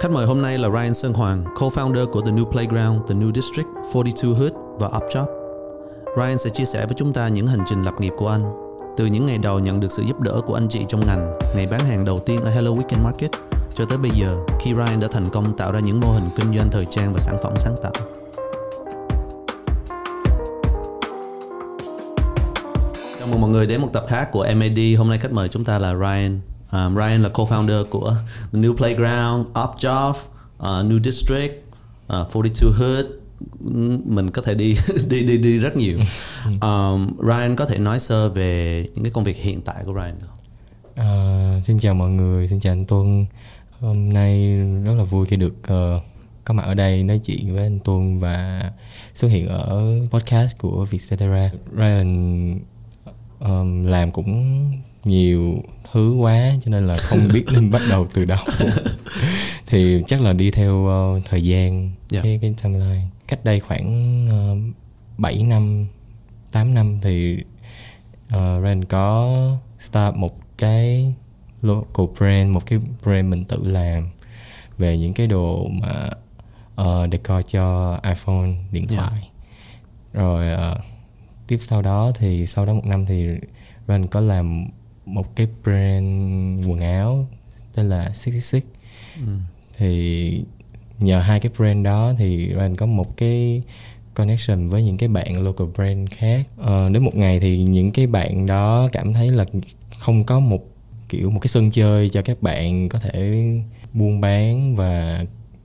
Khách mời hôm nay là Ryan Sơn Hoàng, co-founder của The New Playground, The New District, 42 Hood và Upjob. Ryan sẽ chia sẻ với chúng ta những hành trình lập nghiệp của anh, từ những ngày đầu nhận được sự giúp đỡ của anh chị trong ngành, ngày bán hàng đầu tiên ở Hello Weekend Market, cho tới bây giờ khi Ryan đã thành công tạo ra những mô hình kinh doanh thời trang và sản phẩm sáng tạo. Chào mừng mọi người đến một tập khác của MAD. Hôm nay khách mời chúng ta là Ryan. Um, Ryan là co-founder của The New Playground, Upjob, uh, New District, uh, 42 Hood. Mình có thể đi đi đi đi rất nhiều. Um, Ryan có thể nói sơ về những cái công việc hiện tại của Ryan được không? À, xin chào mọi người, xin chào anh Tuân. Hôm nay rất là vui khi được uh, có mặt ở đây nói chuyện với anh Tuân và xuất hiện ở podcast của Vietcetera. Ryan um, làm cũng nhiều thứ quá cho nên là không biết nên bắt đầu từ đâu thì chắc là đi theo uh, thời gian Dạ. cái cái timeline cách đây khoảng uh, 7 năm 8 năm thì uh, Ren có start một cái local brand một cái brand mình tự làm về những cái đồ mà uh, decor cho iPhone điện Dạ. thoại rồi ờ, tiếp sau đó thì sau đó một năm thì Ren có làm một cái brand quần áo tên là 66 Ừ. thì nhờ hai cái brand đó thì Ren có một cái connection với những cái bạn local brand khác ờ, đến một ngày thì những cái bạn đó cảm thấy là không có một kiểu một cái sân chơi cho các bạn có thể buôn bán và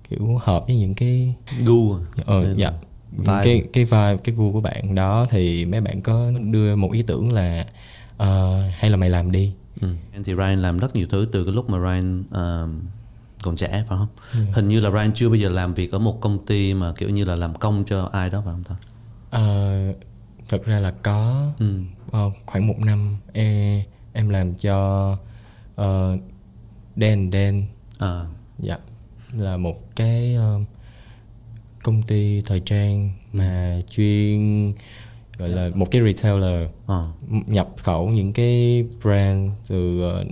kiểu hợp với những cái Gu. ờ Nên dạ vibe. cái cái vibe cái gu của bạn đó thì mấy bạn có đưa một ý tưởng là ờ, hay là mày làm đi Ừ. Thì Ryan làm rất nhiều thứ từ cái lúc mà Ryan um, còn trẻ phải không? Ừ. Hình như là Ryan chưa bao giờ làm việc ở một công ty mà kiểu như là làm công cho ai đó phải không ta? Ờ, thật ra là có Ừ. ờ, khoảng một năm em, em làm cho uh, Dan Dan À, dạ là một cái ờ, công ty thời trang mà chuyên gọi là một cái retailer à, nhập khẩu những cái brand từ ờ,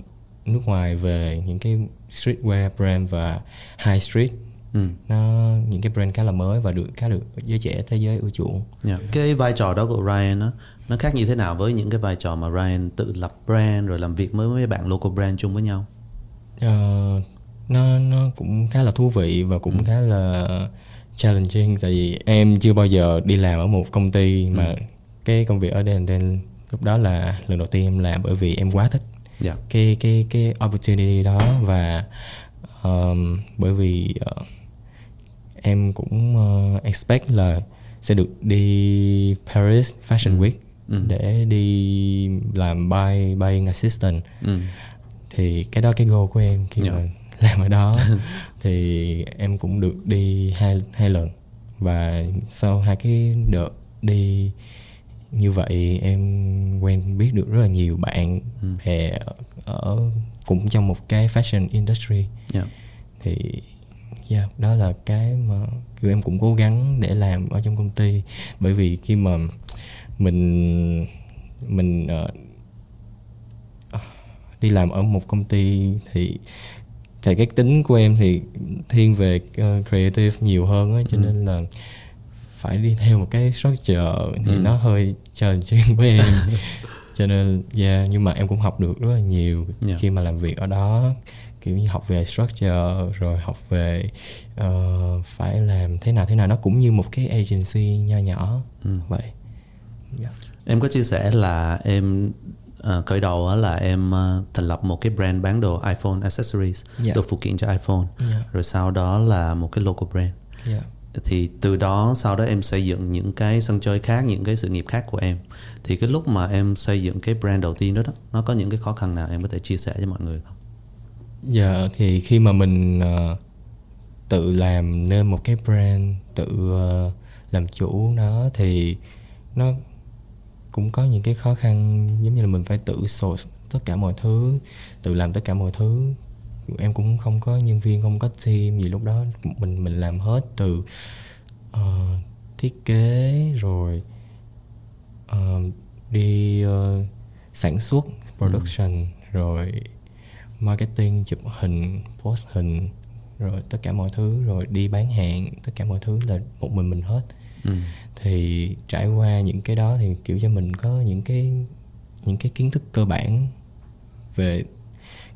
nước ngoài về những cái streetwear brand và high street ừ. nó những cái brand khá là mới và được khá được giới trẻ thế giới ưa chuộng Yeah. Cái vai trò đó của Ryan đó, nó khác như thế nào với những cái vai trò mà Ryan tự lập brand rồi làm việc với mấy bạn local brand chung với nhau? Ờ, nó nó cũng khá là thú vị và cũng khá là challenging tại vì em chưa bao giờ đi làm ở một công ty mà cái công việc ở đây then lúc đó là lần đầu tiên em làm bởi vì em quá thích Dạ. cái cái cái opportunity đó và um, bởi vì ờ, em cũng ờ, expect là sẽ được đi Paris Fashion Week Ừ. để đi làm buy buying assistant Ừ. thì cái đó cái goal của em khi Dạ. mà làm ở đó thì em cũng được đi hai hai lần và sau hai cái đợt đi như vậy em quen biết được rất là nhiều bạn Ừ. bè ở, cũng trong một cái fashion industry Yeah. thì yeah, đó là cái mà kiểu em cũng cố gắng để làm ở trong công ty bởi vì khi mà mình mình ờ, đi làm ở một công ty thì thì cái tính của em thì thiên về ờ, creative nhiều hơn á cho nên là phải đi theo một cái structure thì Ừ. nó hơi challenging với em cho nên yeah nhưng mà em cũng học được rất là nhiều Yeah. khi mà làm việc ở đó kiểu như học về structure rồi học về ờ, phải làm thế nào thế nào nó cũng như một cái agency nho nhỏ Ừ. vậy Dạ. Em có chia sẻ là em ờ, khởi đầu là em ờ, thành lập một cái brand bán đồ iPhone accessories, Dạ. đồ phụ kiện cho iPhone. Dạ. Rồi sau đó là một cái local brand. Dạ thì từ đó sau đó em xây dựng những cái sân chơi khác những cái sự nghiệp khác của em. Thì cái lúc mà em xây dựng cái brand đầu tiên đó, đó nó có những cái khó khăn nào em có thể chia sẻ cho mọi người không? Dạ thì khi mà mình uh, tự làm nên một cái brand tự uh, làm chủ nó thì nó cũng có những cái khó khăn giống như là mình phải tự source tất cả mọi thứ tự làm tất cả mọi thứ em cũng không có nhân viên không có team gì lúc đó mình mình làm hết từ uh, thiết kế rồi uh, đi uh, sản xuất production ừ. rồi marketing chụp hình post hình rồi tất cả mọi thứ rồi đi bán hàng tất cả mọi thứ là một mình mình hết ừ. thì trải qua những cái đó thì kiểu cho mình có những cái những cái kiến thức cơ bản về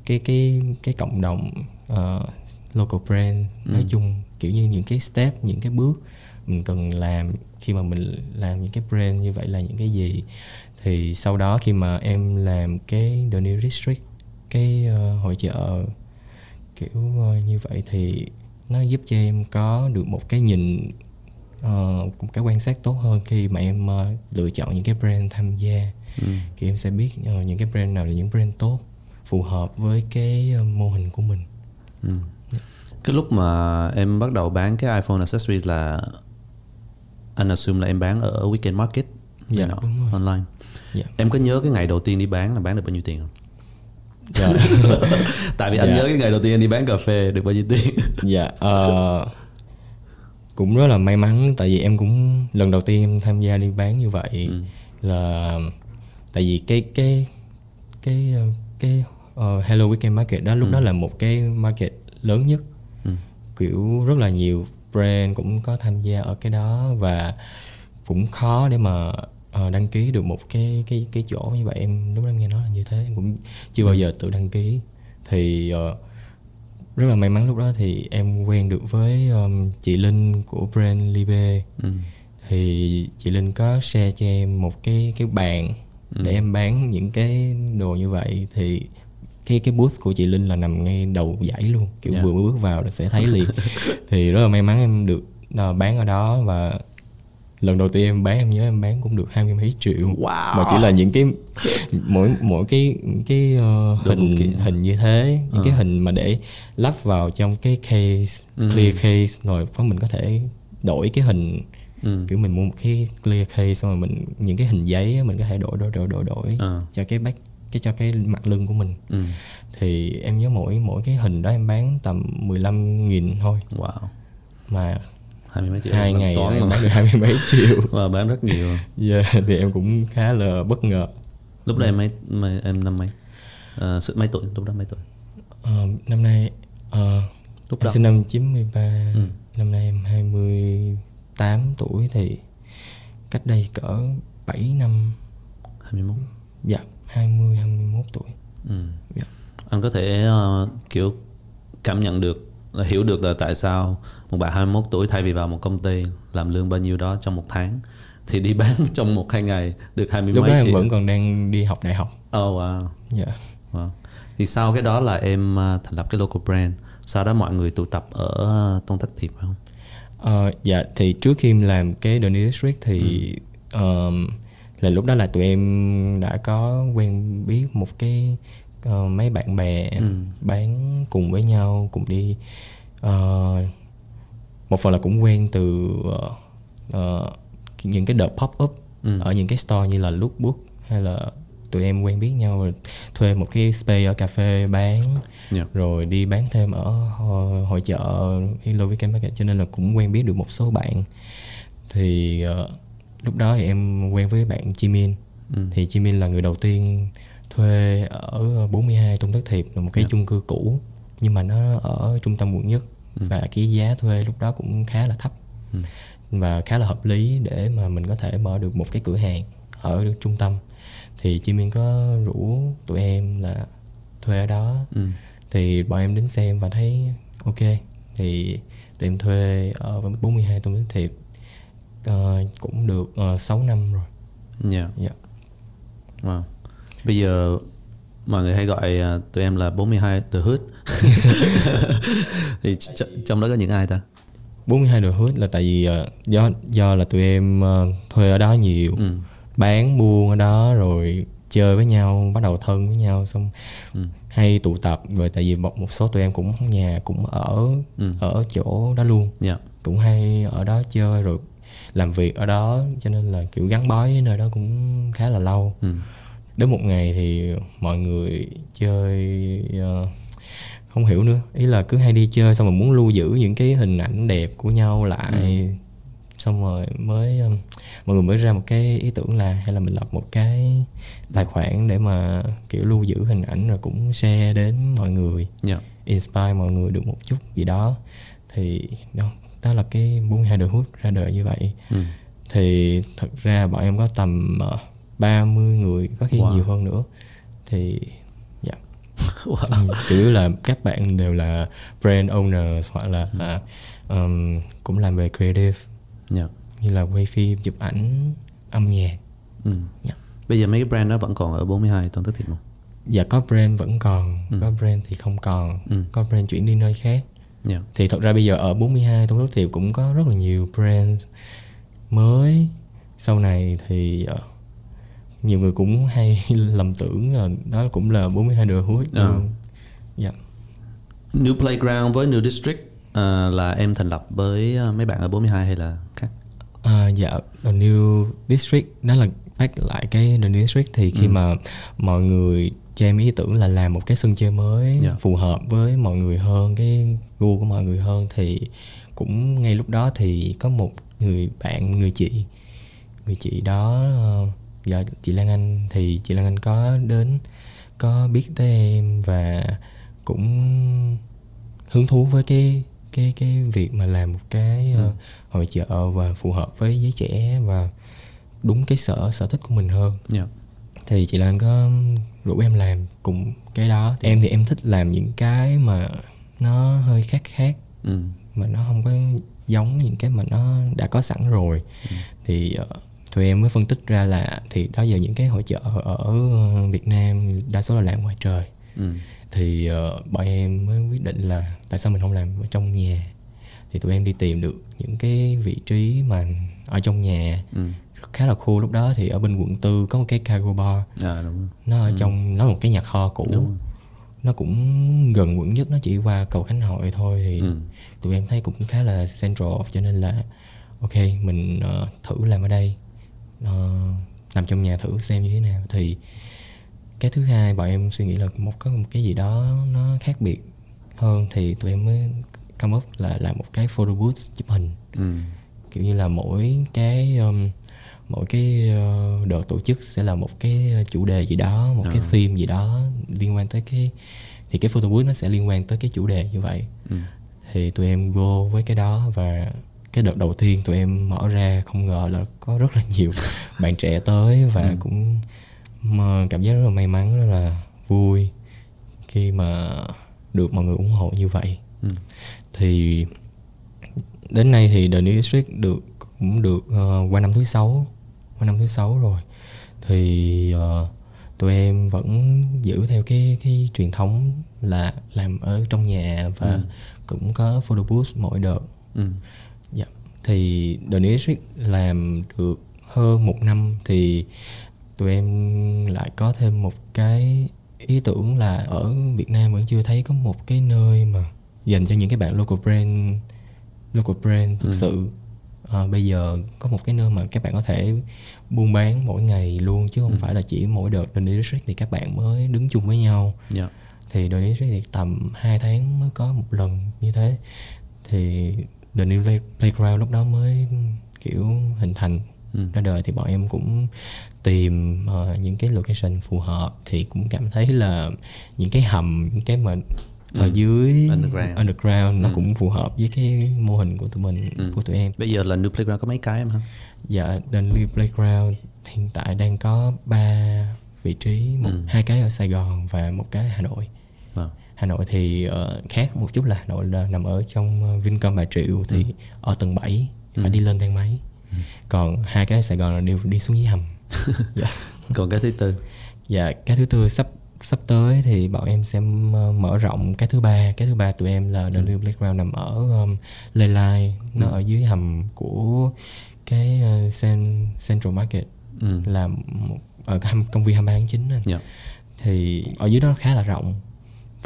cái cái cái cộng đồng uh, local brand ừ. nói chung kiểu như những cái step những cái bước mình cần làm khi mà mình làm những cái brand như vậy là những cái gì thì sau đó khi mà em làm cái The New District cái uh, hội chợ kiểu uh, như vậy thì nó giúp cho em có được một cái nhìn uh, một cái quan sát tốt hơn khi mà em uh, lựa chọn những cái brand tham gia ừ. thì em sẽ biết uh, những cái brand nào là những brand tốt phù hợp với cái uh, mô hình của mình ừ. cái lúc mà em bắt đầu bán cái iPhone accessories là anh assume là em bán ở weekend market dạ, đúng rồi. online dạ. em có nhớ cái ngày đầu tiên đi bán là bán được bao nhiêu tiền không dạ. tại vì anh dạ. nhớ cái ngày đầu tiên anh đi bán cà phê được bao nhiêu tiền dạ uh, cũng rất là may mắn tại vì em cũng lần đầu tiên em tham gia đi bán như vậy ừ. là tại vì cái cái cái cái uh, Hello Weekend Market đó lúc ừ. đó là một cái market lớn nhất ừ. kiểu rất là nhiều brand cũng có tham gia ở cái đó và cũng khó để mà uh, đăng ký được một cái cái cái chỗ như vậy em lúc đó em nghe nói là như thế em cũng chưa bao ừ. giờ tự đăng ký thì uh, rất là may mắn lúc đó thì em quen được với um, chị Linh của brand Libe ừ. thì chị Linh có share cho em một cái cái bàn ừ. để em bán những cái đồ như vậy thì cái cái booth của chị Linh là nằm ngay đầu dãy luôn kiểu yeah. Dạ. vừa bước vào là sẽ thấy liền thì rất là may mắn em được uh, bán ở đó và lần đầu tiên em bán em nhớ em bán cũng được hai mươi mấy triệu wow. mà chỉ là những cái mỗi mỗi cái cái uh, hình hình như thế những uh. cái hình mà để lắp vào trong cái case ừ. clear case rồi có mình có thể đổi cái hình ừ. kiểu mình mua một cái clear case xong rồi mình những cái hình giấy mình có thể đổi đổi đổi đổi đổi uh. cho cái back cái cho cái mặt lưng của mình. Ừ. thì em nhớ mỗi mỗi cái hình đó em bán tầm 15 nghìn thôi. Wow. Mà hai mươi mấy triệu hai ngày toán em bán được hai mươi mấy triệu. Và bán rất nhiều. Yeah, thì em cũng khá là bất ngờ. Lúc đó em mấy, mấy em năm mấy? À, mấy tuổi? Lúc đó mấy tuổi? Uh, năm nay uh, lúc em đó. sinh năm 93 ừ. năm nay em 28 tuổi thì cách đây cỡ 7 năm. 21 dạ 20 21 tuổi ừ. dạ. anh có thể uh, kiểu cảm nhận được là hiểu được là tại sao một bạn 21 tuổi thay vì vào một công ty làm lương bao nhiêu đó trong một tháng thì đi bán trong một hai ngày được hai mươi mấy đó triệu. em vẫn còn đang đi học đại học. Oh wow. Dạ. Yeah. Wow. Thì sau cái đó là em à, thành lập cái local brand. Sau đó mọi người tụ tập ở Tôn Thất Thiệp phải không? Uh, dạ thì trước khi em làm cái The New District thì ừ. um, là lúc đó là tụi em đã có quen biết một cái uh, mấy bạn bè ừ. bán cùng với nhau cùng đi uh, một phần là cũng quen từ uh, uh, những cái đợt pop up ừ. ở những cái store như là Lookbook hay là tụi em quen biết nhau rồi thuê một cái space ở cà phê bán yeah. Dạ. rồi đi bán thêm ở hội, hội chợ Hello Weekend Market cho nên là cũng quen biết được một số bạn thì uh, lúc đó thì em quen với bạn Jimin ừ. thì Jimin là người đầu tiên thuê ở 42 Tôn Thất Thiệp là một cái yeah. Dạ. chung cư cũ nhưng mà nó ở trung tâm quận nhất ừ. và cái giá thuê lúc đó cũng khá là thấp ừ. và khá là hợp lý để mà mình có thể mở được một cái cửa hàng ở trung tâm thì chị Miên có rủ tụi em là thuê ở đó ừ. thì bọn em đến xem và thấy ok thì tụi em thuê ở 42 Tôn Đức Thiệp uh, cũng được uh, ờ, 6 năm rồi. Dạ. Yeah. Yeah. Wow. Bây giờ mọi người hay gọi uh, tụi em là 42 The Hood. thì ch- trong đó có những ai ta? 42 The Hood là tại vì uh, do do là tụi em uh, thuê ở đó nhiều. Ừ. Bán buôn ở đó rồi chơi với nhau, bắt đầu thân với nhau xong. Ừ. hay tụ tập rồi tại vì một một số tụi em cũng nhà cũng ở Ừ. ở chỗ đó luôn Dạ. cũng hay ở đó chơi rồi làm việc ở đó cho nên là kiểu gắn bó với nơi đó cũng khá là lâu. Ừ. đến một ngày thì mọi người chơi ờ, không hiểu nữa. Ý là cứ hay đi chơi xong rồi muốn lưu giữ những cái hình ảnh đẹp của nhau lại. Xong rồi mới um, mọi người mới ra một cái ý tưởng là hay là mình lập một cái tài khoản để mà kiểu lưu giữ hình ảnh rồi cũng share đến mọi người. Dạ. inspire mọi người được một chút gì đó. Thì đó đó là cái 42 The Hood ra đời như vậy Ừ. thì thật ra bọn em có tầm uh, 30 người có khi Wow. nhiều hơn nữa thì dạ Wow. Ừ, chủ yếu là các bạn đều là brand owners hoặc là Ừ. à, um, cũng làm về creative Dạ. như là quay phim chụp ảnh âm nhạc Ừ. Dạ. Bây giờ mấy cái brand đó vẫn còn ở 42 Tôn Thất Thiệp không? và có brand vẫn còn Ừ. có brand thì không còn Ừ. có brand chuyển đi nơi khác Dạ. thì thật ra bây giờ ở 42 Tôn Đức Thiệp cũng có rất là nhiều brand mới sau này thì ờ, nhiều người cũng hay lầm tưởng là đó cũng là 42 The Hood Ờ. luôn. dạ New Playground với New District à, là em thành lập với à, mấy bạn ở 42 hay là khác? À, dạ The New District đó là back lại cái The New District thì khi Ừ. mà mọi người cho em ý tưởng là làm một cái sân chơi mới Dạ. phù hợp với mọi người hơn cái gu của mọi người hơn thì cũng ngay lúc đó thì có một người bạn người chị người chị đó ờ, dạ chị Lan Anh thì chị Lan Anh có đến có biết tới em và cũng hứng thú với cái cái cái việc mà làm một cái ờ, Ừ. hội chợ và phù hợp với giới trẻ và đúng cái sở sở thích của mình hơn Dạ. thì chị Lan có rủ em làm cùng cái đó em thì em thích làm những cái mà nó hơi khác khác Ừ. mà nó không có giống những cái mà nó đã có sẵn rồi thì uh, tụi em mới phân tích ra là thì đó giờ những cái hội chợ ở ờ, Việt Nam đa số là làm ngoài trời Ừ. thì ờ, bọn em mới quyết định là tại sao mình không làm ở trong nhà thì tụi em đi tìm được những cái vị trí mà ở trong nhà Ừ. khá là cool lúc đó thì ở bên quận tư có một cái cargo bar À đúng rồi. nó ở trong nó là một cái nhà kho cũ Đúng rồi. nó cũng gần quận nhất nó chỉ qua cầu khánh hội thôi thì Ừ. tụi em thấy cũng khá là central cho nên là ok mình ờ, thử làm ở đây Ờ, làm trong nhà thử xem như thế nào thì cái thứ hai bọn em suy nghĩ là một có một cái gì đó nó khác biệt hơn thì tụi em mới come up là làm một cái photo booth chụp hình Ừ. kiểu như là mỗi cái um, mỗi cái uh, đợt tổ chức sẽ là một cái chủ đề gì đó một cái À. theme gì đó liên quan tới cái thì cái photo booth nó sẽ liên quan tới cái chủ đề như vậy Ừ. thì tụi em go với cái đó và cái đợt đầu tiên tụi em mở ra không ngờ là có rất là nhiều bạn trẻ tới và Ừ. cũng mà cảm giác rất là may mắn rất là vui khi mà được mọi người ủng hộ như vậy Ừ. thì đến nay thì The New District được cũng được ờ, qua năm thứ sáu qua năm thứ sáu rồi thì ờ, tụi em vẫn giữ theo cái cái truyền thống là làm ở trong nhà và Ừ. cũng có photo booth mỗi đợt Ừ. Dạ. Thì The District làm được hơn một năm thì tụi em lại có thêm một cái ý tưởng là ở Việt Nam vẫn chưa thấy có một cái nơi mà dành cho những cái bạn local brand local brand thực Ừ. sự à, bây giờ có một cái nơi mà các bạn có thể buôn bán mỗi ngày luôn chứ không Ừ. phải là chỉ mỗi đợt New District thì các bạn mới đứng chung với nhau Dạ. thì New District thì tầm 2 tháng mới có một lần như thế thì The New Play- Playground lúc đó mới kiểu hình thành Ừ. ra đời thì bọn em cũng tìm ờ, những cái location phù hợp thì cũng cảm thấy là những cái hầm những cái mà ở Ừ. dưới Underground. underground nó Ừ. cũng phù hợp với cái mô hình của tụi mình Ừ. của tụi em Bây giờ là New Playground có mấy cái em hả? dạ The New Playground hiện tại đang có ba vị trí một Ừ. hai cái ở Sài Gòn và một cái ở Hà Nội Vâng. Hà Nội thì ờ, khác một chút là Hà Nội là nằm ở trong ờ, Vincom Bà Triệu thì ở tầng 7 phải Ừ. đi lên thang máy còn hai cái ở Sài Gòn là đều đi xuống dưới hầm dạ. Còn cái thứ tư. Dạ, cái thứ tư sắp sắp tới thì bọn em sẽ ờ, mở rộng cái thứ ba cái thứ ba tụi em là The New Playground nằm ở um, Lê Lai nó Ừ. ở dưới hầm của cái uh, Cen- Central Market Ừ. là một, ở công viên 23 tháng 9 anh. Dạ. thì ở dưới đó khá là rộng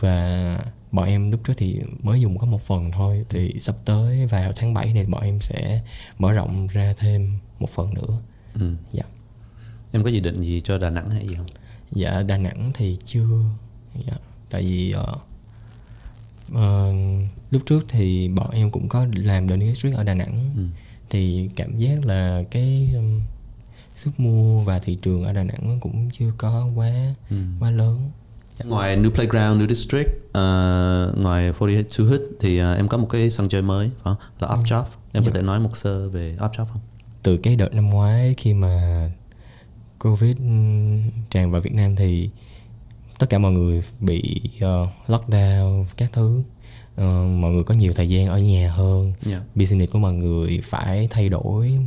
và bọn em lúc trước thì mới dùng có một phần thôi thì sắp tới vào tháng 7 này bọn em sẽ mở rộng ra thêm một phần nữa ừ. dạ em có dự định gì cho đà nẵng hay gì không dạ đà nẵng thì chưa dạ. tại vì uh, uh, lúc trước thì bọn em cũng có làm The Street ở đà nẵng ừ. thì cảm giác là cái um, sức mua và thị trường ở đà nẵng cũng chưa có quá Ừ. quá lớn Dạ. ngoài New Playground, New District, uh, ngoài 42 Hit thì uh, em có một cái sân chơi mới phải không? là Ừ. Upchop. Em có Dạ. thể nói một sơ về Upchop không? từ cái đợt năm ngoái khi mà covid ừm, tràn vào Việt Nam thì tất cả mọi người bị ờ, lockdown các thứ. Ờ, mọi người có nhiều thời gian ở nhà hơn. Dạ. business của mọi người phải thay đổi.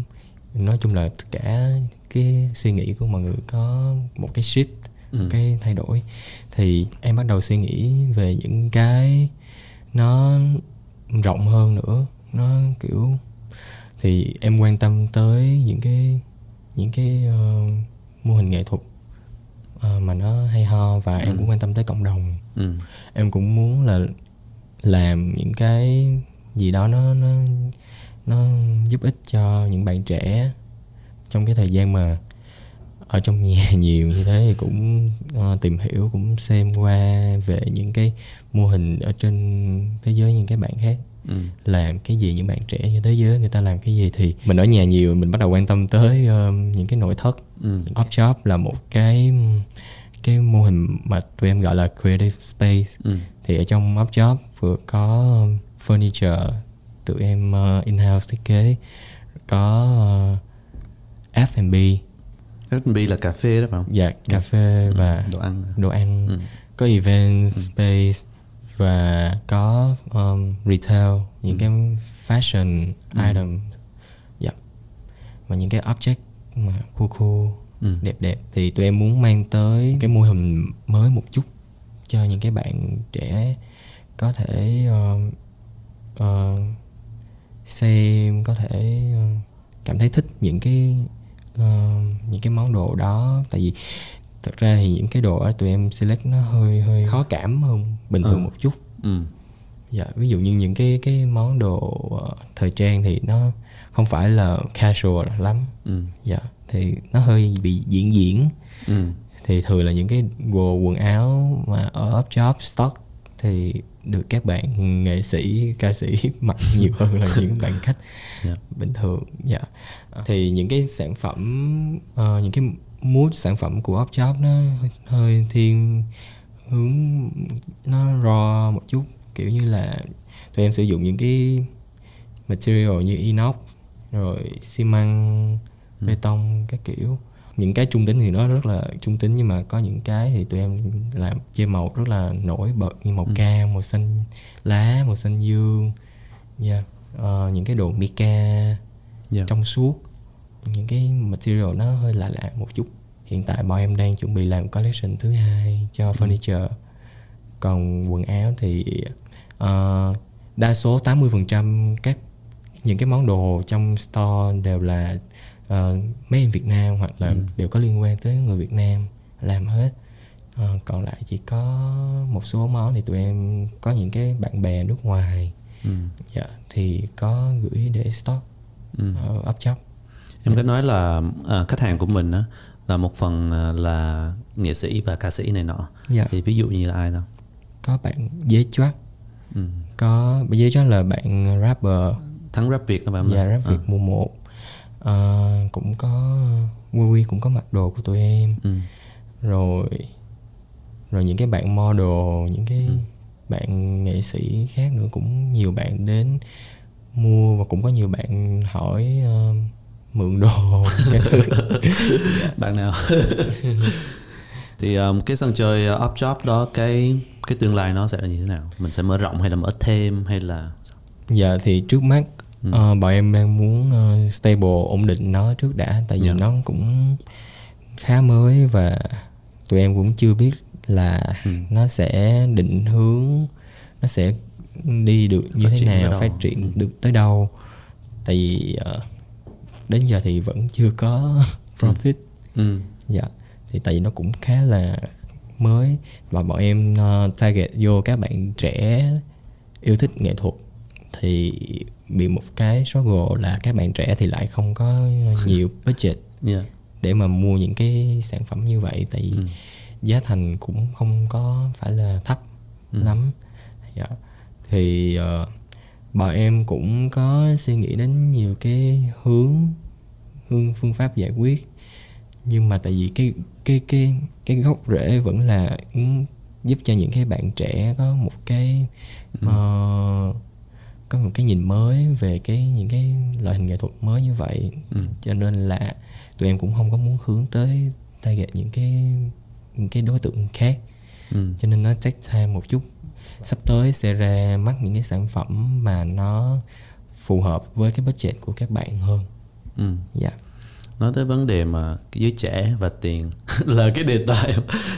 Nói chung là tất cả cái suy nghĩ của mọi người có một cái shift Ừ. một cái thay đổi. Thì em bắt đầu suy nghĩ về những cái nó rộng hơn nữa. Nó kiểu thì em quan tâm tới những cái những cái ờ, mô hình nghệ thuật ờ, mà nó hay ho và em Ừ. cũng quan tâm tới cộng đồng Ừ. em cũng muốn là làm những cái gì đó nó nó nó giúp ích cho những bạn trẻ trong cái thời gian mà ở trong nhà nhiều như thế thì cũng ờ, tìm hiểu cũng xem qua về những cái mô hình ở trên thế giới những cái bạn khác Ừ. làm cái gì những bạn trẻ như thế giới người ta làm cái gì thì mình ở nhà nhiều mình bắt đầu quan tâm tới ờ, những cái nội thất Ừ. Upshop là một cái cái mô hình mà tụi em gọi là creative space Ừ. thì ở trong Upshop vừa có um, furniture tụi em uh, in-house thiết kế có uh, F&B F&B là cà phê đó phải không? dạ cà phê và Đồ ăn. đồ ăn Ừ. có event space và có um, retail những cái fashion item. Dạ và những cái object mà cool cool Ừ. đẹp đẹp. Thì tụi em muốn mang tới cái mô hình mới một chút cho những cái bạn trẻ có thể uh, uh, xem có thể uh, cảm thấy thích những cái uh, những cái món đồ đó. Tại vì thật ra thì những cái đồ đó tụi em select nó hơi hơi khó cảm hơn bình thường Ừ. một chút Ừ. dạ ví dụ như những cái cái món đồ ờ, thời trang thì nó không phải là casual lắm Ừ. dạ thì nó hơi bị diễn diễn Ừ. thì thường là những cái đồ quần áo mà ở up shop stock thì được các bạn nghệ sĩ ca sĩ mặc nhiều hơn là những bạn khách Dạ. bình thường dạ thì những cái sản phẩm ờ, những cái mood sản phẩm của up shop nó hơi- thiên hướng nó raw một chút. Kiểu như là tụi em sử dụng những cái material như inox rồi xi măng bê tông các kiểu. Những cái trung tính thì nó rất là trung tính nhưng mà có những cái thì tụi em làm chơi màu rất là nổi bật như màu cam màu xanh lá màu xanh dương. Yeah. Ờ, những cái đồ mica Dạ. trong suốt những cái material nó hơi lạ lạ một chút. Hiện tại bọn em đang chuẩn bị làm collection thứ hai cho furniture. Còn quần áo thì ờ, đa số 80% các những cái món đồ trong store đều là uh, mấy in Việt Nam hoặc là đều có liên quan tới người Việt Nam làm hết. Ờ, còn lại chỉ có một số món thì tụi em có những cái bạn bè nước ngoài. Ừ. dạ thì có gửi để stock. Ừ. ở up shop Em có nói là à, khách hàng của mình á là một phần à, là nghệ sĩ và ca sĩ này nọ. dạ Thì ví dụ như là ai đâu? có bạn dế choát Ừ. có bạn dế choát là bạn rapper Thắng rap Việt đó không? Dạ rap À. Việt mùa 1 Ờ, Cũng có Quy cũng có mặc đồ của tụi em Ừ. Rồi Rồi những cái bạn model Những cái Ừ. bạn nghệ sĩ khác nữa Cũng nhiều bạn đến Mua và cũng có nhiều bạn hỏi ờ, Mượn đồ. Bạn nào? thì um, cái sân chơi uh, up shop đó cái cái tương lai nó sẽ là như thế nào? Mình sẽ mở rộng hay là mở thêm hay là? Dạ thì trước mắt Ừ. ờ, bọn em đang muốn ờ, stable ổn định nó trước đã tại vì Dạ. nó cũng khá mới và tụi em cũng chưa biết là Ừ. nó sẽ định hướng nó sẽ đi được như Phát thế nào phát triển Ừ. được tới đâu tại vì ờ, đến giờ thì vẫn chưa có profit Ừ. dạ thì tại vì nó cũng khá là mới và bọn em uh, target vô các bạn trẻ yêu thích nghệ thuật thì bị một cái struggle là các bạn trẻ thì lại không có nhiều budget yeah. để mà mua những cái sản phẩm như vậy tại vì Ừ. giá thành cũng không có phải là thấp Ừ. lắm dạ. thì uh, bọn em cũng có suy nghĩ đến nhiều cái hướng hướng phương pháp giải quyết nhưng mà tại vì cái cái cái cái gốc rễ vẫn là giúp cho những cái bạn trẻ có một cái Ừ. ờ, có một cái nhìn mới về cái những cái loại hình nghệ thuật mới như vậy Ừ. cho nên là tụi em cũng không có muốn hướng tới target những cái những cái đối tượng khác Ừ. cho nên nó take time một chút sắp tới sẽ ra mắt những cái sản phẩm mà nó phù hợp với cái budget của các bạn hơn Ừ. dạ nói tới vấn đề mà giới trẻ và tiền là cái đề tài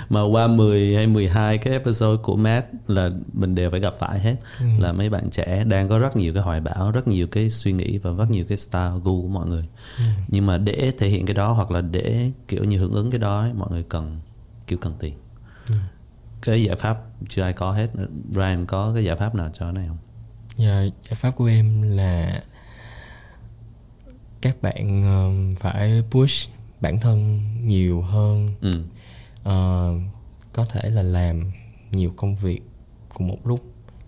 mà qua 10 hay 12 cái episode của Matt là mình đều phải gặp phải hết Ừ. là mấy bạn trẻ đang có rất nhiều cái hoài bão rất nhiều cái suy nghĩ và rất nhiều cái style gu của mọi người Ừ. nhưng mà để thể hiện cái đó hoặc là để kiểu như hưởng ứng cái đó ấy, mọi người cần kiểu cần tiền Ừ. cái giải pháp chưa ai có hết Ryan có cái giải pháp nào cho cái này không? Dạ, giải pháp của em là các bạn um, phải push bản thân nhiều hơn. Ừ. Ờ, có thể là làm nhiều công việc cùng một lúc.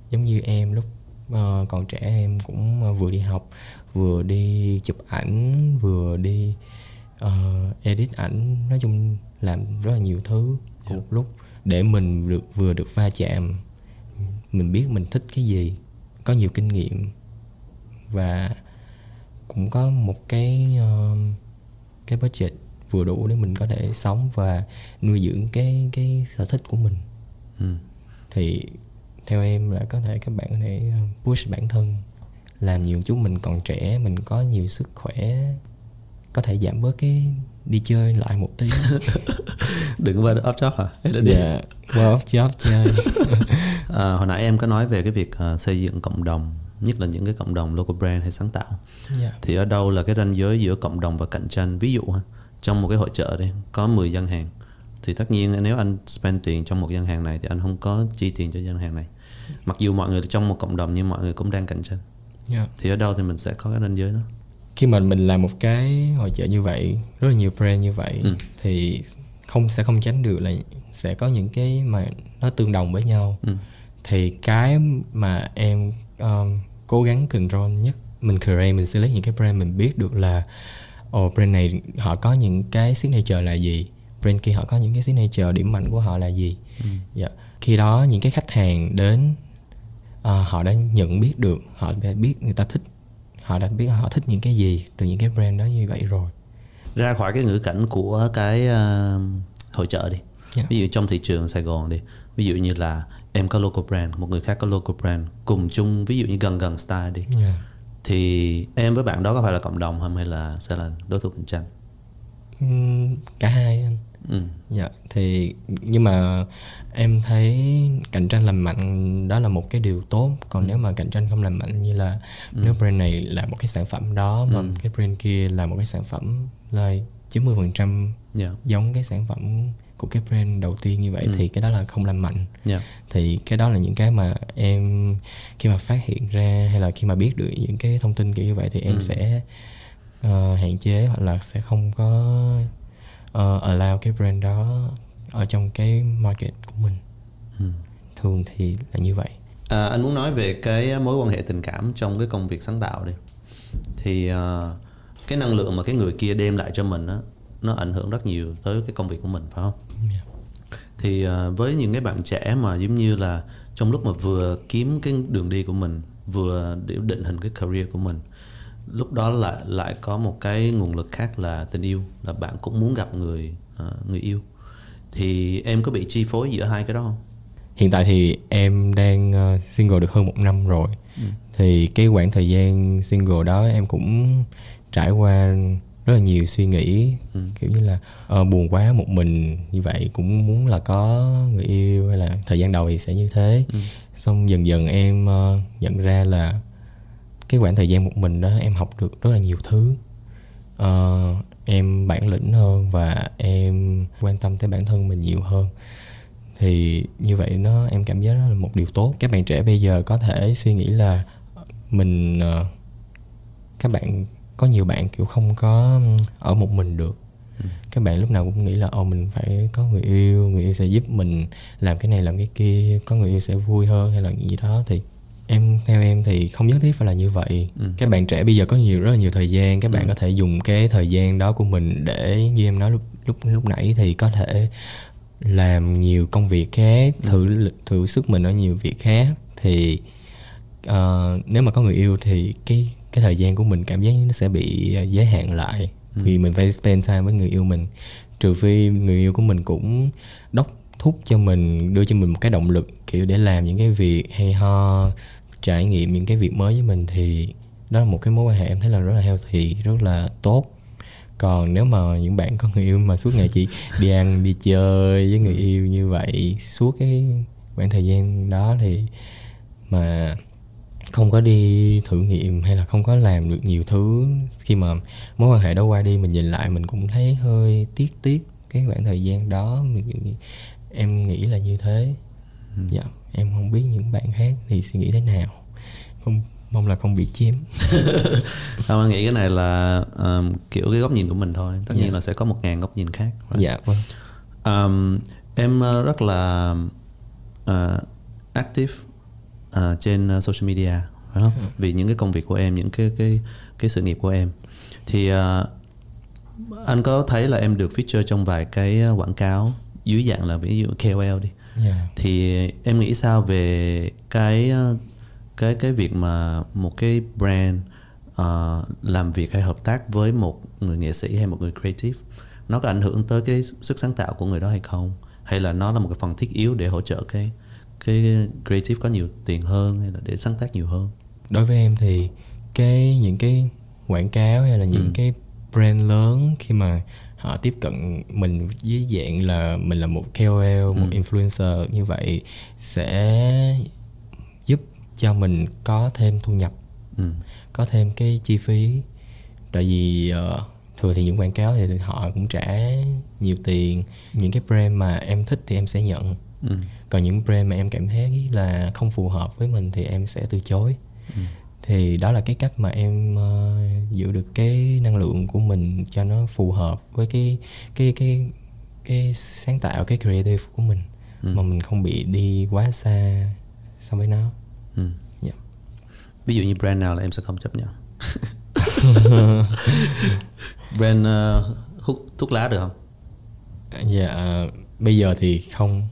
Giống như em lúc ờ, còn trẻ em cũng ờ, vừa đi học vừa đi chụp ảnh vừa đi ờ, edit ảnh. Nói chung làm rất là nhiều thứ cùng một lúc để mình được vừa được va chạm mình biết mình thích cái gì có nhiều kinh nghiệm và cũng có một cái ờ, cái budget vừa đủ để mình có thể sống và nuôi dưỡng cái cái sở thích của mình. Ừ. Thì theo em là có thể các bạn có thể ờ, push bản thân làm nhiều chút mình còn trẻ mình có nhiều sức khỏe có thể giảm bớt cái đi chơi lại một tí. Đừng qua off job hả? Hay là đi? Dạ qua off job chơi. À, hồi nãy em có nói về cái việc à, xây dựng cộng đồng nhất là những cái cộng đồng local brand hay sáng tạo. Dạ. Thì ở đâu là cái ranh giới giữa cộng đồng và cạnh tranh? Ví dụ ha, trong một cái hội chợ đây có 10 gian hàng thì tất nhiên nếu anh spend tiền trong một gian hàng này thì anh không có chi tiền cho gian hàng này. Mặc dù mọi người trong một cộng đồng nhưng mọi người cũng đang cạnh tranh. Dạ. Thì ở đâu thì mình sẽ có cái ranh giới đó khi mà mình làm một cái hội chợ như vậy rất là nhiều brand như vậy Ừ. thì không sẽ không tránh được là sẽ có những cái mà nó tương đồng với nhau ừ. thì cái mà em um, cố gắng control nhất mình create mình select những cái brand mình biết được là ồ brand này họ có những cái signature là gì brand kia họ có những cái signature điểm mạnh của họ là gì Ừ. dạ. khi đó những cái khách hàng đến ờ, họ đã nhận biết được họ đã biết người ta thích họ đã biết họ thích những cái gì từ những cái brand đó như vậy rồi. Ra khỏi cái ngữ cảnh của cái à, hội chợ đi. Dạ. ví dụ trong thị trường Sài Gòn đi. Ví dụ như là em có local brand một người khác có local brand cùng chung ví dụ như gần gần style đi. Dạ. thì em với bạn đó có phải là cộng đồng không hay là sẽ là đối thủ cạnh tranh? Cả hai anh ừ. Dạ thì nhưng mà em thấy cạnh tranh lành mạnh đó là một cái điều tốt. Còn nếu mà cạnh tranh không lành mạnh như là nếu brand này là một cái sản phẩm đó mà cái brand kia là một cái sản phẩm là 90% dạ. giống cái sản phẩm của cái brand đầu tiên như vậy thì cái đó là không lành mạnh. Dạ. Thì cái đó là những cái mà em khi mà phát hiện ra hay là khi mà biết được những cái thông tin kiểu như vậy thì em sẽ ờ, hạn chế hoặc là sẽ không có uh, allow cái brand đó ở trong cái market của mình ừ. thường thì là như vậy à, anh muốn nói về cái mối quan hệ tình cảm trong cái công việc sáng tạo đi thì à, cái năng lượng mà cái người kia đem lại cho mình á nó ảnh hưởng rất nhiều tới cái công việc của mình phải không Dạ. thì à, với những cái bạn trẻ mà giống như là trong lúc mà vừa kiếm cái đường đi của mình vừa để định hình cái career của mình lúc đó lại lại có một cái nguồn lực khác là tình yêu là bạn cũng muốn gặp người à, người yêu. Thì em có bị chi phối giữa hai cái đó không? Hiện tại thì em đang ờ, single được hơn một năm rồi. Thì cái khoảng thời gian single đó em cũng trải qua rất là nhiều suy nghĩ. Kiểu như là ờ, buồn quá một mình như vậy cũng muốn là có người yêu hay là thời gian đầu thì sẽ như thế. Xong dần dần em ờ, nhận ra là cái khoảng thời gian một mình đó em học được rất là nhiều thứ. Ờ, em bản lĩnh hơn và em quan tâm tới bản thân mình nhiều hơn. Thì như vậy nó em cảm giác đó là một điều tốt. Các bạn trẻ bây giờ có thể suy nghĩ là mình ờ, các bạn có nhiều bạn kiểu không có ở một mình được. Ừ. các bạn lúc nào cũng nghĩ là ồ mình phải có người yêu người yêu sẽ giúp mình làm cái này làm cái kia có người yêu sẽ vui hơn hay là gì đó. Thì em theo em thì không nhất thiết phải là như vậy Ừ. các bạn trẻ bây giờ có nhiều rất là nhiều thời gian các bạn Ừ. có thể dùng cái thời gian đó của mình để như em nói lúc lúc lúc nãy thì có thể làm nhiều công việc khác thử thử sức mình ở nhiều việc khác thì ờ, nếu mà có người yêu thì cái cái thời gian của mình cảm giác nó sẽ bị ờ, giới hạn lại Ừ. vì mình phải spend time với người yêu mình trừ phi người yêu của mình cũng đốc thúc cho mình đưa cho mình một cái động lực kiểu để làm những cái việc hay ho trải nghiệm những cái việc mới với mình thì đó là một cái mối quan hệ em thấy là rất là healthy rất là tốt. Còn nếu mà những bạn có người yêu mà suốt ngày chỉ đi ăn đi chơi với người yêu như vậy suốt cái khoảng thời gian đó thì mà không có đi thử nghiệm hay là không có làm được nhiều thứ khi mà mối quan hệ đó qua đi mình nhìn lại mình cũng thấy hơi tiếc tiếc cái khoảng thời gian đó. Mình, em nghĩ là như thế. Dạ em không biết những bạn khác thì suy nghĩ thế nào. Không mong là không bị chém. Không, anh nghĩ cái này là um, kiểu cái góc nhìn của mình thôi. Tất nhiên Dạ. là sẽ có một ngàn góc nhìn khác. Dạ vâng. Um, em uh, rất là uh, active uh, trên social media phải không? Vì những cái công việc của em, những cái cái cái sự nghiệp của em. Thì uh, anh có thấy là em được feature trong vài cái quảng cáo dưới dạng là ví dụ KOL đi dạ. Thì em nghĩ sao về cái uh, cái cái việc mà một cái brand uh, làm việc hay hợp tác với một người nghệ sĩ hay một người creative nó có ảnh hưởng tới cái sức sáng tạo của người đó hay không? Hay là nó là một cái phần thiết yếu để hỗ trợ cái cái creative có nhiều tiền hơn hay là để sáng tác nhiều hơn? Đối với em thì cái những cái quảng cáo hay là những Ừ. cái brand lớn khi mà họ tiếp cận mình với dạng là mình là một KOL, một Ừ. influencer như vậy sẽ giúp cho mình có thêm thu nhập, ừ. có thêm cái chi phí. Tại vì ờ, thường thì những quảng cáo thì họ cũng trả nhiều tiền. Những cái brand mà em thích thì em sẽ nhận. Ừ. Còn những brand mà em cảm thấy là không phù hợp với mình thì em sẽ từ chối Ừ. thì đó là cái cách mà em ờ, giữ được cái năng lượng của mình cho nó phù hợp với cái cái cái cái sáng tạo cái creative của mình Ừ. mà mình không bị đi quá xa so với nó Ừ. Dạ. ví dụ như brand nào là em sẽ không chấp nhận brand uh, hút thuốc lá được không dạ ờ, bây giờ thì không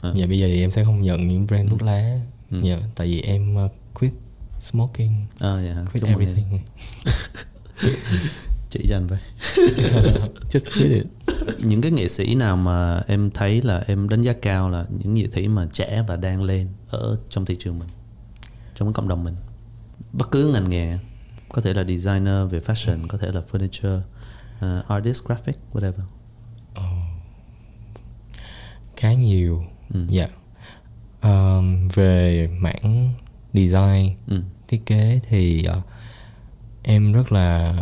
À. dạ bây giờ thì em sẽ không nhận những brand thuốc lá Ừ. dạ tại vì em smoking à, dạ. quit em. everything chỉ anh với just quit it những cái nghệ sĩ nào mà em thấy là em đánh giá cao là những nghệ sĩ mà trẻ và đang lên ở trong thị trường mình trong cộng đồng mình bất cứ ngành nghề có thể là designer về fashion có thể là furniture uh, artist graphic whatever khá nhiều Ừ. dạ Ờm, về mảng design ừ. Thiết kế thì ờ, em rất là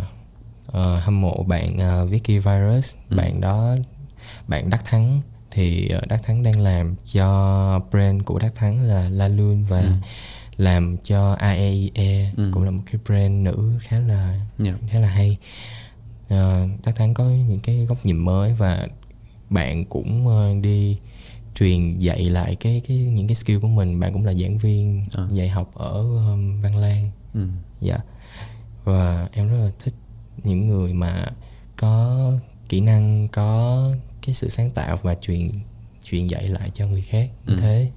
ờ, hâm mộ bạn ờ, Vicky Virus Ừ. bạn đó bạn Đắc Thắng thì ờ, Đắc Thắng đang làm cho brand của Đắc Thắng là La Lune và Ừ. làm cho AEE Ừ. cũng là một cái brand nữ khá là Yeah. khá là hay Ờ, Đắc Thắng có những cái góc nhìn mới và bạn cũng ờ, đi truyền dạy lại cái cái những cái skill của mình bạn cũng là giảng viên À. dạy học ở um, Văn Lang Ừ. dạ và em rất là thích những người mà có kỹ năng có cái sự sáng tạo và truyền truyền dạy lại cho người khác như Ừ. thế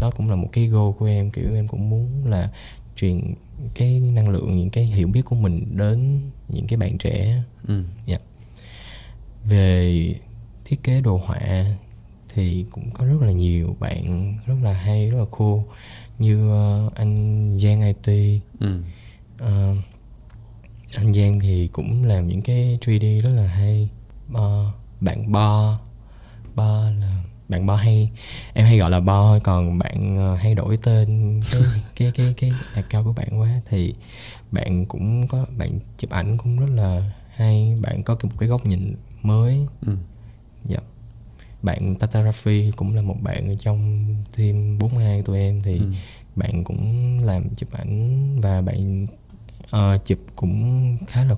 đó cũng là một cái goal của em kiểu em cũng muốn là truyền cái năng lượng những cái hiểu biết của mình đến những cái bạn trẻ Ừ. Dạ. Về thiết kế đồ họa thì cũng có rất là nhiều bạn rất là hay, rất là cool như ờ, anh Giang IT. Ừ. Ờ, anh Giang thì cũng làm những cái 3D rất là hay. Ờ, bạn Bo, Bo là bạn Bo hay em hay gọi là Bo còn bạn ờ, hay đổi tên cái cái cái cái account của bạn quá thì bạn cũng có bạn chụp ảnh cũng rất là hay bạn có một cái góc nhìn mới Ừ. dạ bạn Tata Rafi cũng là một bạn ở trong team 42 tụi em thì Ừ. bạn cũng làm chụp ảnh và bạn ờ, chụp cũng khá là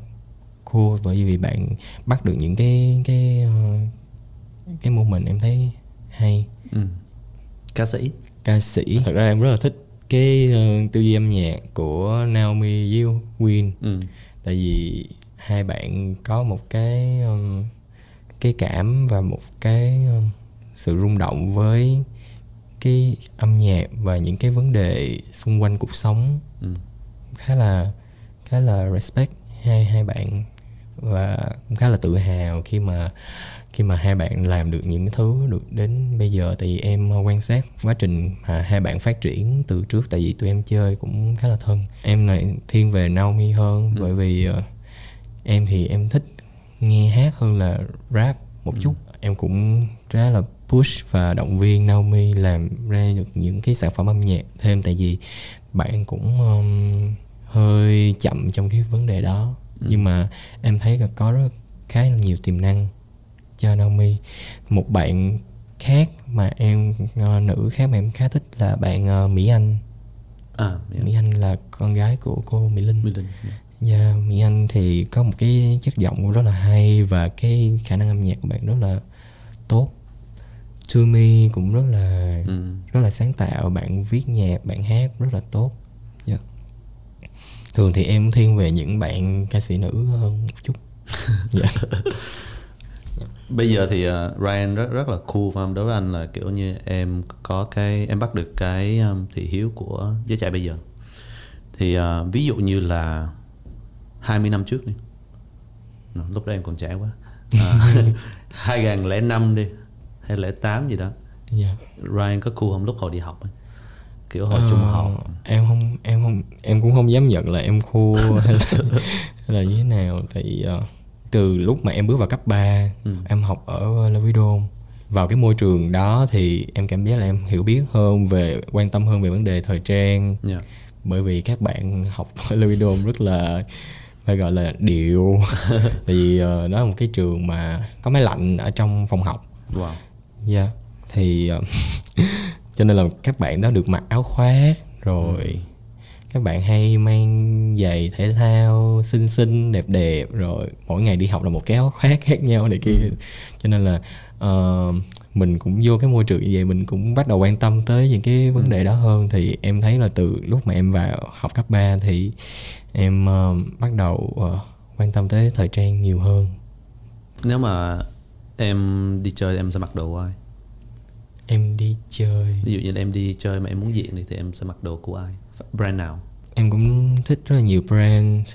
cool bởi vì bạn bắt được những cái cái ờ, cái moment em thấy hay Ừ. ca sĩ ca sĩ thật ra em rất là thích cái ờ, tư duy âm nhạc của Naomi Yiu Win ừ. tại vì hai bạn có một cái um, cái cảm và một cái um, sự rung động với cái âm nhạc và những cái vấn đề xung quanh cuộc sống. Ừ. khá là khá là respect hai hai bạn và cũng khá là tự hào khi mà khi mà hai bạn làm được những thứ được đến bây giờ. Vì em quan sát quá trình mà hai bạn phát triển từ trước tại vì tụi em chơi cũng khá là thân. Em lại thiên về Naomi hơn bởi vì ờ, em thì em thích nghe hát hơn là rap một chút. Em cũng khá là push và động viên Naomi làm ra được những cái sản phẩm âm nhạc thêm tại vì bạn cũng um, hơi chậm trong cái vấn đề đó. Nhưng mà em thấy là có rất khá là nhiều tiềm năng cho Naomi. Một bạn khác mà em ờ, nữ khác mà em khá thích là bạn ờ, Mỹ Anh. À yeah. Mỹ Anh là con gái của cô Mỹ Linh. Mỹ Linh Dạ, Mỹ Anh thì có một cái chất giọng rất là hay và cái khả năng âm nhạc của bạn rất là tốt. Tumi cũng rất là ừ. rất là sáng tạo, bạn viết nhạc, bạn hát rất là tốt. Dạ. Thường thì em thiên về những bạn ca sĩ nữ hơn một chút. dạ. bây giờ thì uh, Ryan rất rất là cool phải không đối với anh là kiểu như em có cái em bắt được cái um, thị hiếu của giới trẻ bây giờ thì uh, ví dụ như là 20 năm trước đi Nó, lúc đó em còn trẻ quá à, 2005 đi hay 08 gì đó Dạ. Ryan có cool không lúc hồi đi học ấy? kiểu hồi Ờ, trung học em không em không em cũng không dám nhận là em cool hay là, là như thế nào tại ờ, từ lúc mà em bước vào cấp 3 Ừ. em học ở Levidon vào cái môi trường đó thì em cảm giác là em hiểu biết hơn về quan tâm hơn về vấn đề thời trang yeah. bởi vì các bạn học ở Levidon rất là phải gọi là điệu. Tại vì ờ, đó là một cái trường mà có máy lạnh ở trong phòng học. Wow. Dạ. Thì ờ, Cho nên là các bạn đó được mặc áo khoác Rồi Các bạn hay mang giày thể thao Xinh xinh đẹp đẹp Rồi mỗi ngày đi học là một cái áo khoác khác nhau này kia. Cho nên là ờ, Mình cũng vô cái môi trường như vậy Mình cũng bắt đầu quan tâm tới những cái vấn đề đó hơn. Thì em thấy là từ lúc mà em vào học cấp 3 Thì em ờ, bắt đầu ờ, quan tâm tới thời trang nhiều hơn. Nếu mà em đi chơi em sẽ mặc đồ ai? Em đi chơi. Ví dụ như là em đi chơi mà em muốn diện thì em sẽ mặc đồ của ai? Brand nào? Em cũng thích rất là nhiều brand.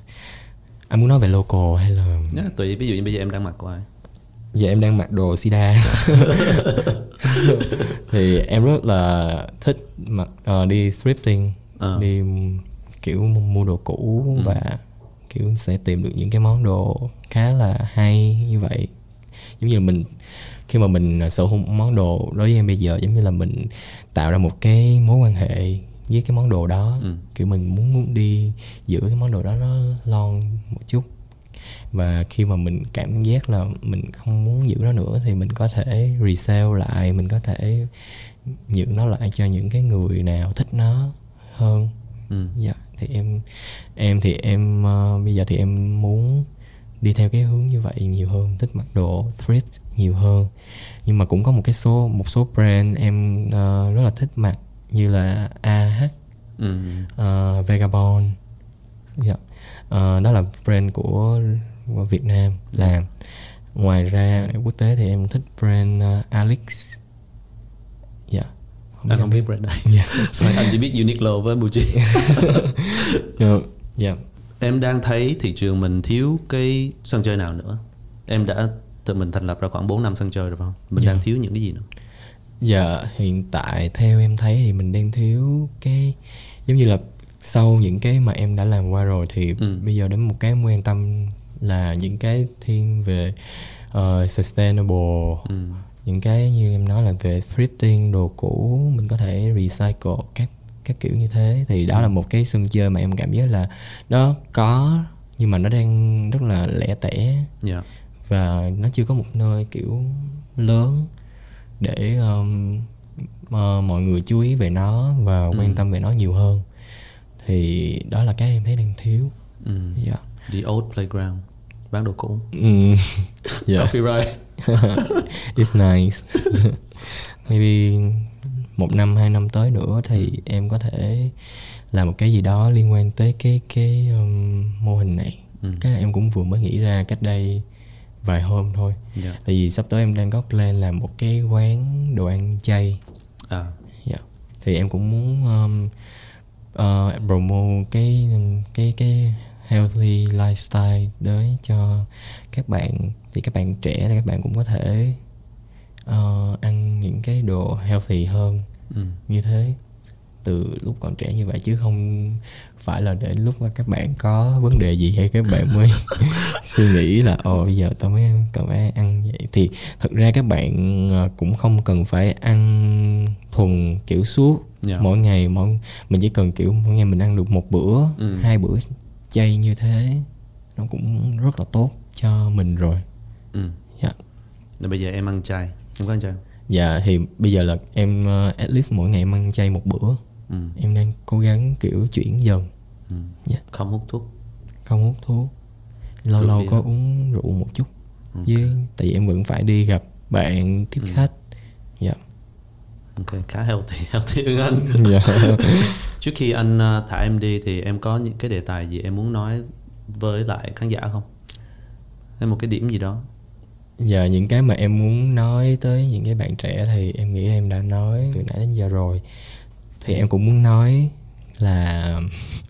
Anh muốn nói về local hay là Nhá, tùy ví dụ như bây giờ em đang mặc của ai? Giờ em đang mặc đồ sida. Thì em rất là thích mặc ờ, đi thrifting Ờ. đi kiểu mua đồ cũ và kiểu sẽ tìm được những cái món đồ khá là hay như vậy. Giống như là mình khi mà mình sở hữu món đồ đối với em bây giờ giống như là mình tạo ra một cái mối quan hệ với cái món đồ đó. Ừ. kiểu mình muốn đi giữ cái món đồ đó nó lon một chút. Và khi mà mình cảm giác là mình không muốn giữ nó nữa thì mình có thể resell lại mình có thể nhượng nó lại cho những cái người nào thích nó hơn. Ừ. dạ thì em em thì em ờ, bây giờ thì em muốn đi theo cái hướng như vậy nhiều hơn thích mặc đồ thrift nhiều hơn nhưng mà cũng có một cái số một số brand em ờ, rất là thích mặc như là AH Ừ. uh, Vagabond dạ. Ờ, đó là brand của, Việt Nam làm ngoài ra quốc tế thì em thích brand uh, Alex anh không biết brand này dạ Sorry, anh chỉ biết Uniqlo với Muji Dạ. dạ em đang thấy thị trường mình thiếu cái sân chơi nào nữa em đã tự mình thành lập ra khoảng 4 năm sân chơi rồi phải không mình Dạ. đang thiếu những cái gì nữa Dạ hiện tại theo em thấy thì mình đang thiếu cái giống như là sau những cái mà em đã làm qua rồi thì Ừ. bây giờ đến một cái em quan tâm là những cái thiên về ờ, sustainable ừ. Những cái như em nói là về thrifting đồ cũ mình có thể recycle các các kiểu như thế. Thì đó là một cái sân chơi mà em cảm giác là nó có nhưng mà nó đang rất là lẻ tẻ. Dạ. Và nó chưa có một nơi kiểu lớn để um, uh, mọi người chú ý về nó và Ừ. quan tâm về nó nhiều hơn. Thì đó là cái em thấy đang thiếu. Ừ. dạ. The old playground bán đồ cũ. Ừm, dạ. Copyright it's nice. Maybe một năm hai năm tới nữa thì em có thể làm một cái gì đó liên quan tới cái cái um, mô hình này. Ừ. cái là em cũng vừa mới nghĩ ra cách đây vài hôm thôi. Dạ. Tại vì sắp tới em đang có plan làm một cái quán đồ ăn chay. À. Dạ. Thì em cũng muốn um, uh, promote cái cái cái healthy lifestyle tới cho các bạn thì các bạn trẻ là các bạn cũng có thể uh, ăn những cái đồ healthy hơn ừ. như thế từ lúc còn trẻ như vậy chứ không phải là để lúc mà các bạn có vấn đề gì hay các bạn mới suy nghĩ là ồ bây giờ tao mới cần phải ăn vậy thì thật ra các bạn ờ, cũng không cần phải ăn thuần kiểu suốt Dạ. mỗi ngày mỗi mình chỉ cần kiểu mỗi ngày mình ăn được một bữa Ừ. hai bữa chay như thế nó cũng rất là tốt cho mình rồi ừ. dạ Rồi bây giờ em ăn chay em có ăn chay không? dạ thì bây giờ là em ờ, at least mỗi ngày em ăn chay một bữa ừ. em đang cố gắng kiểu chuyển dần Ừ. Dạ. không hút thuốc không hút thuốc lâu Rượu lâu có uống rượu một chút Ok. với tại vì em vẫn phải đi gặp bạn tiếp Ừ. khách dạ ok khá healthy healthy hơn anh dạ trước khi anh uh, thả em đi thì em có những cái đề tài gì em muốn nói với lại khán giả không hay một cái điểm gì đó giờ những cái mà em muốn nói tới những cái bạn trẻ thì em nghĩ em đã nói từ nãy đến giờ rồi. Thì em cũng muốn nói là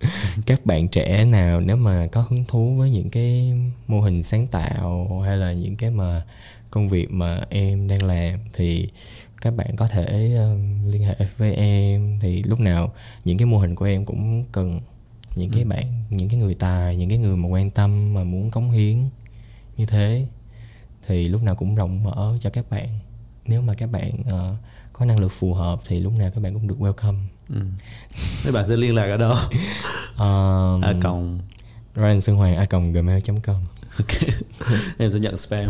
các bạn trẻ nào nếu mà có hứng thú với những cái mô hình sáng tạo hay là những cái mà công việc mà em đang làm thì các bạn có thể um, liên hệ với em. Thì lúc nào những cái mô hình của em cũng cần những cái bạn những cái người tài những cái người mà quan tâm mà muốn cống hiến như thế thì lúc nào cũng rộng mở cho các bạn. Nếu mà các bạn ờ, có năng lực phù hợp thì lúc nào các bạn cũng được welcome. Ừ. mấy bạn sẽ liên lạc ở đâu um, à cộng Ryan Xuân Hoàng a gmail.com Ok. em sẽ nhận spam.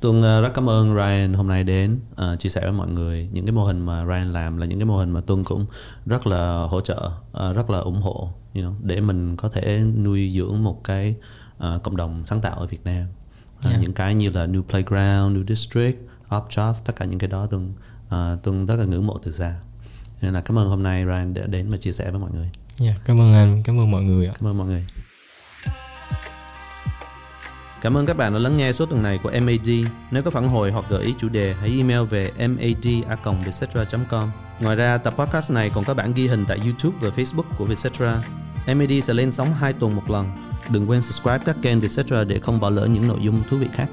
Tuân uh, rất cảm ơn Ryan hôm nay đến uh, chia sẻ với mọi người những cái mô hình mà Ryan làm là những cái mô hình mà Tuân cũng rất là hỗ trợ uh, rất là ủng hộ you know, để mình có thể nuôi dưỡng một cái uh, cộng đồng sáng tạo ở Việt Nam Yeah. những cái như là New Playground, New District, Upjob tất cả những cái đó Tuân uh, Tuân rất là ngưỡng mộ từ xa nên là cảm ơn hôm nay Ryan đã đến và chia sẻ với mọi người yeah, cảm ơn anh cảm ơn mọi người ạ Cảm ơn mọi người. Cảm ơn các bạn đã lắng nghe số tuần này của MAD. Nếu có phản hồi hoặc gợi ý chủ đề, hãy email về mad.vietcetera.com. Ngoài ra, tập podcast này còn có bản ghi hình tại YouTube và Facebook của Vietcetera. MAD sẽ lên sóng 2 tuần một lần. Đừng quên subscribe các kênh Vietcetera để không bỏ lỡ những nội dung thú vị khác.